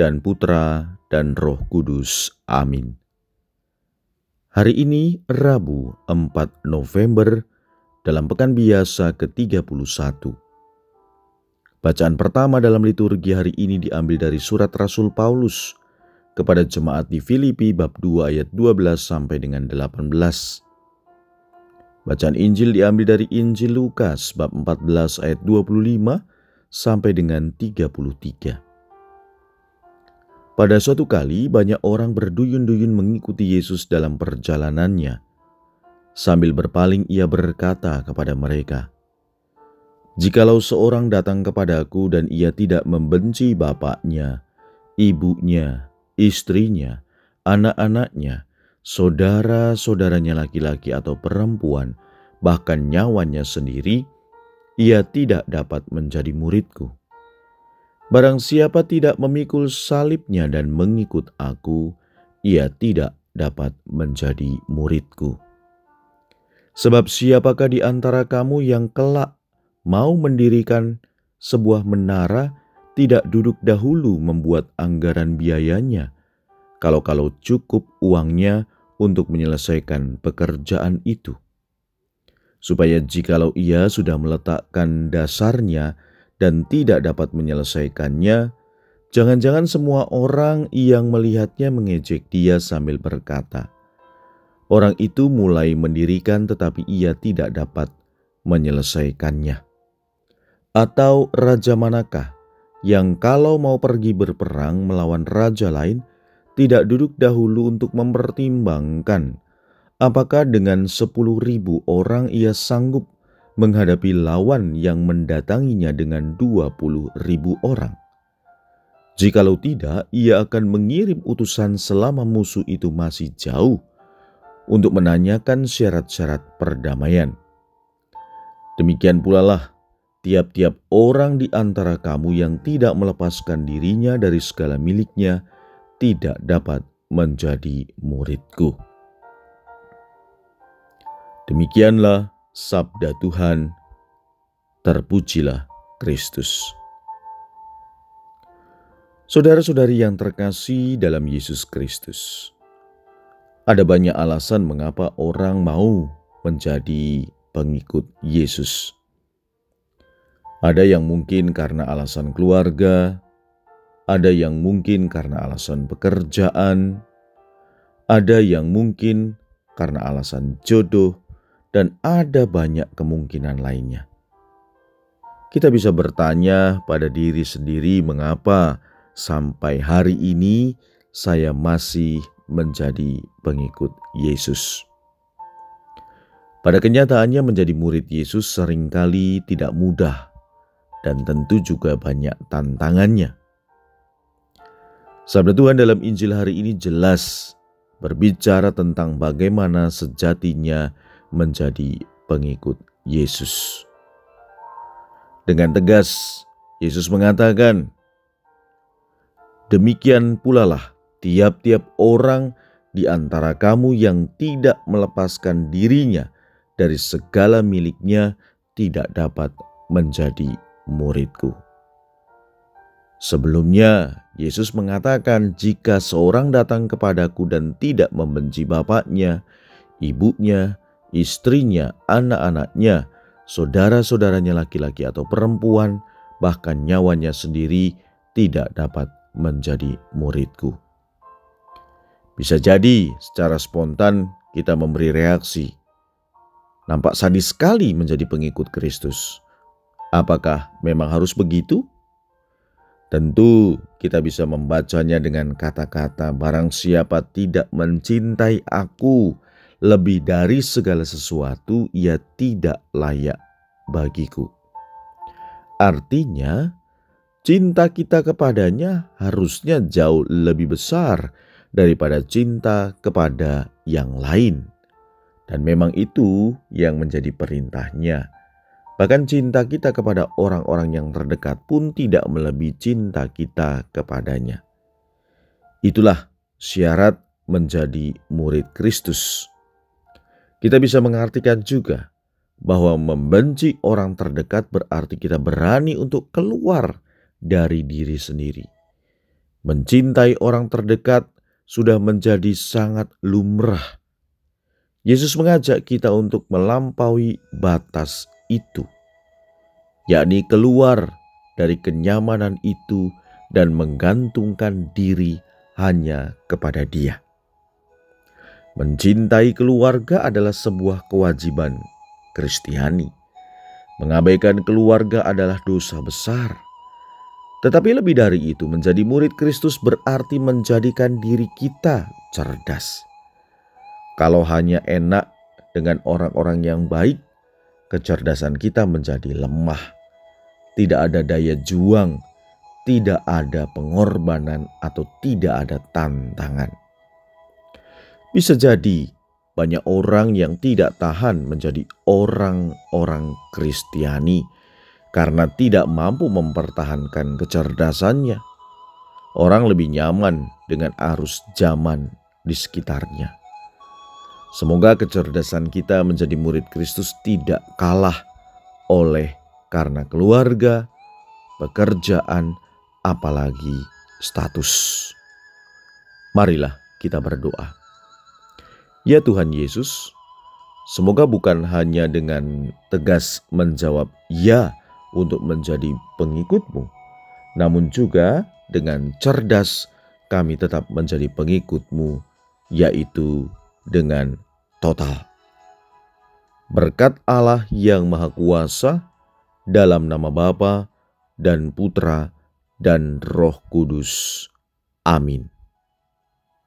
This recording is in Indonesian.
dan Putra dan Roh Kudus. Amin. Hari ini Rabu 4 November dalam pekan biasa ke-31. Bacaan pertama dalam liturgi hari ini diambil dari surat Rasul Paulus kepada jemaat di Filipi bab 2 ayat 12 sampai dengan 18. Bacaan Injil diambil dari Injil Lukas bab 14 ayat 25 sampai dengan 33. Pada suatu kali, banyak orang berduyun-duyun mengikuti Yesus dalam perjalanannya. Sambil berpaling, ia berkata kepada mereka, "Jikalau seorang datang kepadaku dan ia tidak membenci bapaknya, ibunya, istrinya, anak-anaknya, saudara-saudaranya laki-laki atau perempuan, bahkan nyawanya sendiri, ia tidak dapat menjadi muridku." Barang siapa tidak memikul salibnya dan mengikut aku, ia tidak dapat menjadi muridku. Sebab siapakah di antara kamu yang kelak mau mendirikan sebuah menara tidak duduk dahulu membuat anggaran biayanya, kalau-kalau cukup uangnya untuk menyelesaikan pekerjaan itu. Supaya jikalau ia sudah meletakkan dasarnya, dan tidak dapat menyelesaikannya, jangan-jangan semua orang yang melihatnya mengejek dia sambil berkata, "Orang itu mulai mendirikan, tetapi ia tidak dapat menyelesaikannya." Atau raja manakah yang kalau mau pergi berperang melawan raja lain, tidak duduk dahulu untuk mempertimbangkan apakah dengan sepuluh ribu orang ia sanggup menghadapi lawan yang mendatanginya dengan dua puluh ribu orang. Jikalau tidak, ia akan mengirim utusan selama musuh itu masih jauh untuk menanyakan syarat-syarat perdamaian. Demikian pula lah tiap-tiap orang di antara kamu yang tidak melepaskan dirinya dari segala miliknya tidak dapat menjadi muridku. Demikianlah Sabda Tuhan, terpujilah Kristus. Saudara-saudari yang terkasih dalam Yesus Kristus, ada banyak alasan mengapa orang mau menjadi pengikut Yesus. Ada yang mungkin karena alasan keluarga, ada yang mungkin karena alasan pekerjaan, ada yang mungkin karena alasan jodoh, dan ada banyak kemungkinan lainnya. Kita bisa bertanya pada diri sendiri, mengapa sampai hari ini saya masih menjadi pengikut Yesus. Pada kenyataannya, menjadi murid Yesus sering kali tidak mudah dan tentu juga banyak tantangannya. Sabda Tuhan dalam Injil hari ini jelas berbicara tentang bagaimana sejatinya menjadi pengikut Yesus. Dengan tegas, Yesus mengatakan, "Demikian pula lah tiap-tiap orang di antara kamu yang tidak melepaskan dirinya dari segala miliknya tidak dapat menjadi muridku." Sebelumnya, Yesus mengatakan, "Jika seorang datang kepadaku dan tidak membenci bapaknya, ibunya, istrinya, anak-anaknya, saudara-saudaranya laki-laki atau perempuan, bahkan nyawanya sendiri tidak dapat menjadi muridku. Bisa jadi secara spontan kita memberi reaksi. Nampak sadis sekali menjadi pengikut Kristus. Apakah memang harus begitu? Tentu kita bisa membacanya dengan kata-kata barang siapa tidak mencintai aku, lebih dari segala sesuatu ia tidak layak bagiku. Artinya, cinta kita kepadanya harusnya jauh lebih besar daripada cinta kepada yang lain. Dan memang itu yang menjadi perintahnya. Bahkan cinta kita kepada orang-orang yang terdekat pun tidak melebihi cinta kita kepadanya. Itulah syarat menjadi murid Kristus. Kita bisa mengartikan juga bahwa membenci orang terdekat berarti kita berani untuk keluar dari diri sendiri. Mencintai orang terdekat sudah menjadi sangat lumrah. Yesus mengajak kita untuk melampaui batas itu, yakni keluar dari kenyamanan itu dan menggantungkan diri hanya kepada Dia. Mencintai keluarga adalah sebuah kewajiban Kristiani. Mengabaikan keluarga adalah dosa besar. Tetapi lebih dari itu, menjadi murid Kristus berarti menjadikan diri kita cerdas. Kalau hanya enak dengan orang-orang yang baik, kecerdasan kita menjadi lemah. Tidak ada daya juang, tidak ada pengorbanan, atau tidak ada tantangan. Bisa jadi banyak orang yang tidak tahan menjadi orang-orang Kristiani karena tidak mampu mempertahankan kecerdasannya. Orang lebih nyaman dengan arus zaman di sekitarnya. Semoga kecerdasan kita menjadi murid Kristus tidak kalah oleh karena keluarga, pekerjaan, apalagi status. Marilah kita berdoa. Ya Tuhan Yesus, semoga bukan hanya dengan tegas menjawab "ya" untuk menjadi pengikutmu, namun juga dengan cerdas kami tetap menjadi pengikutmu, yaitu dengan total. Berkat Allah yang Maha Kuasa, dalam nama Bapa dan Putra dan Roh Kudus. Amin.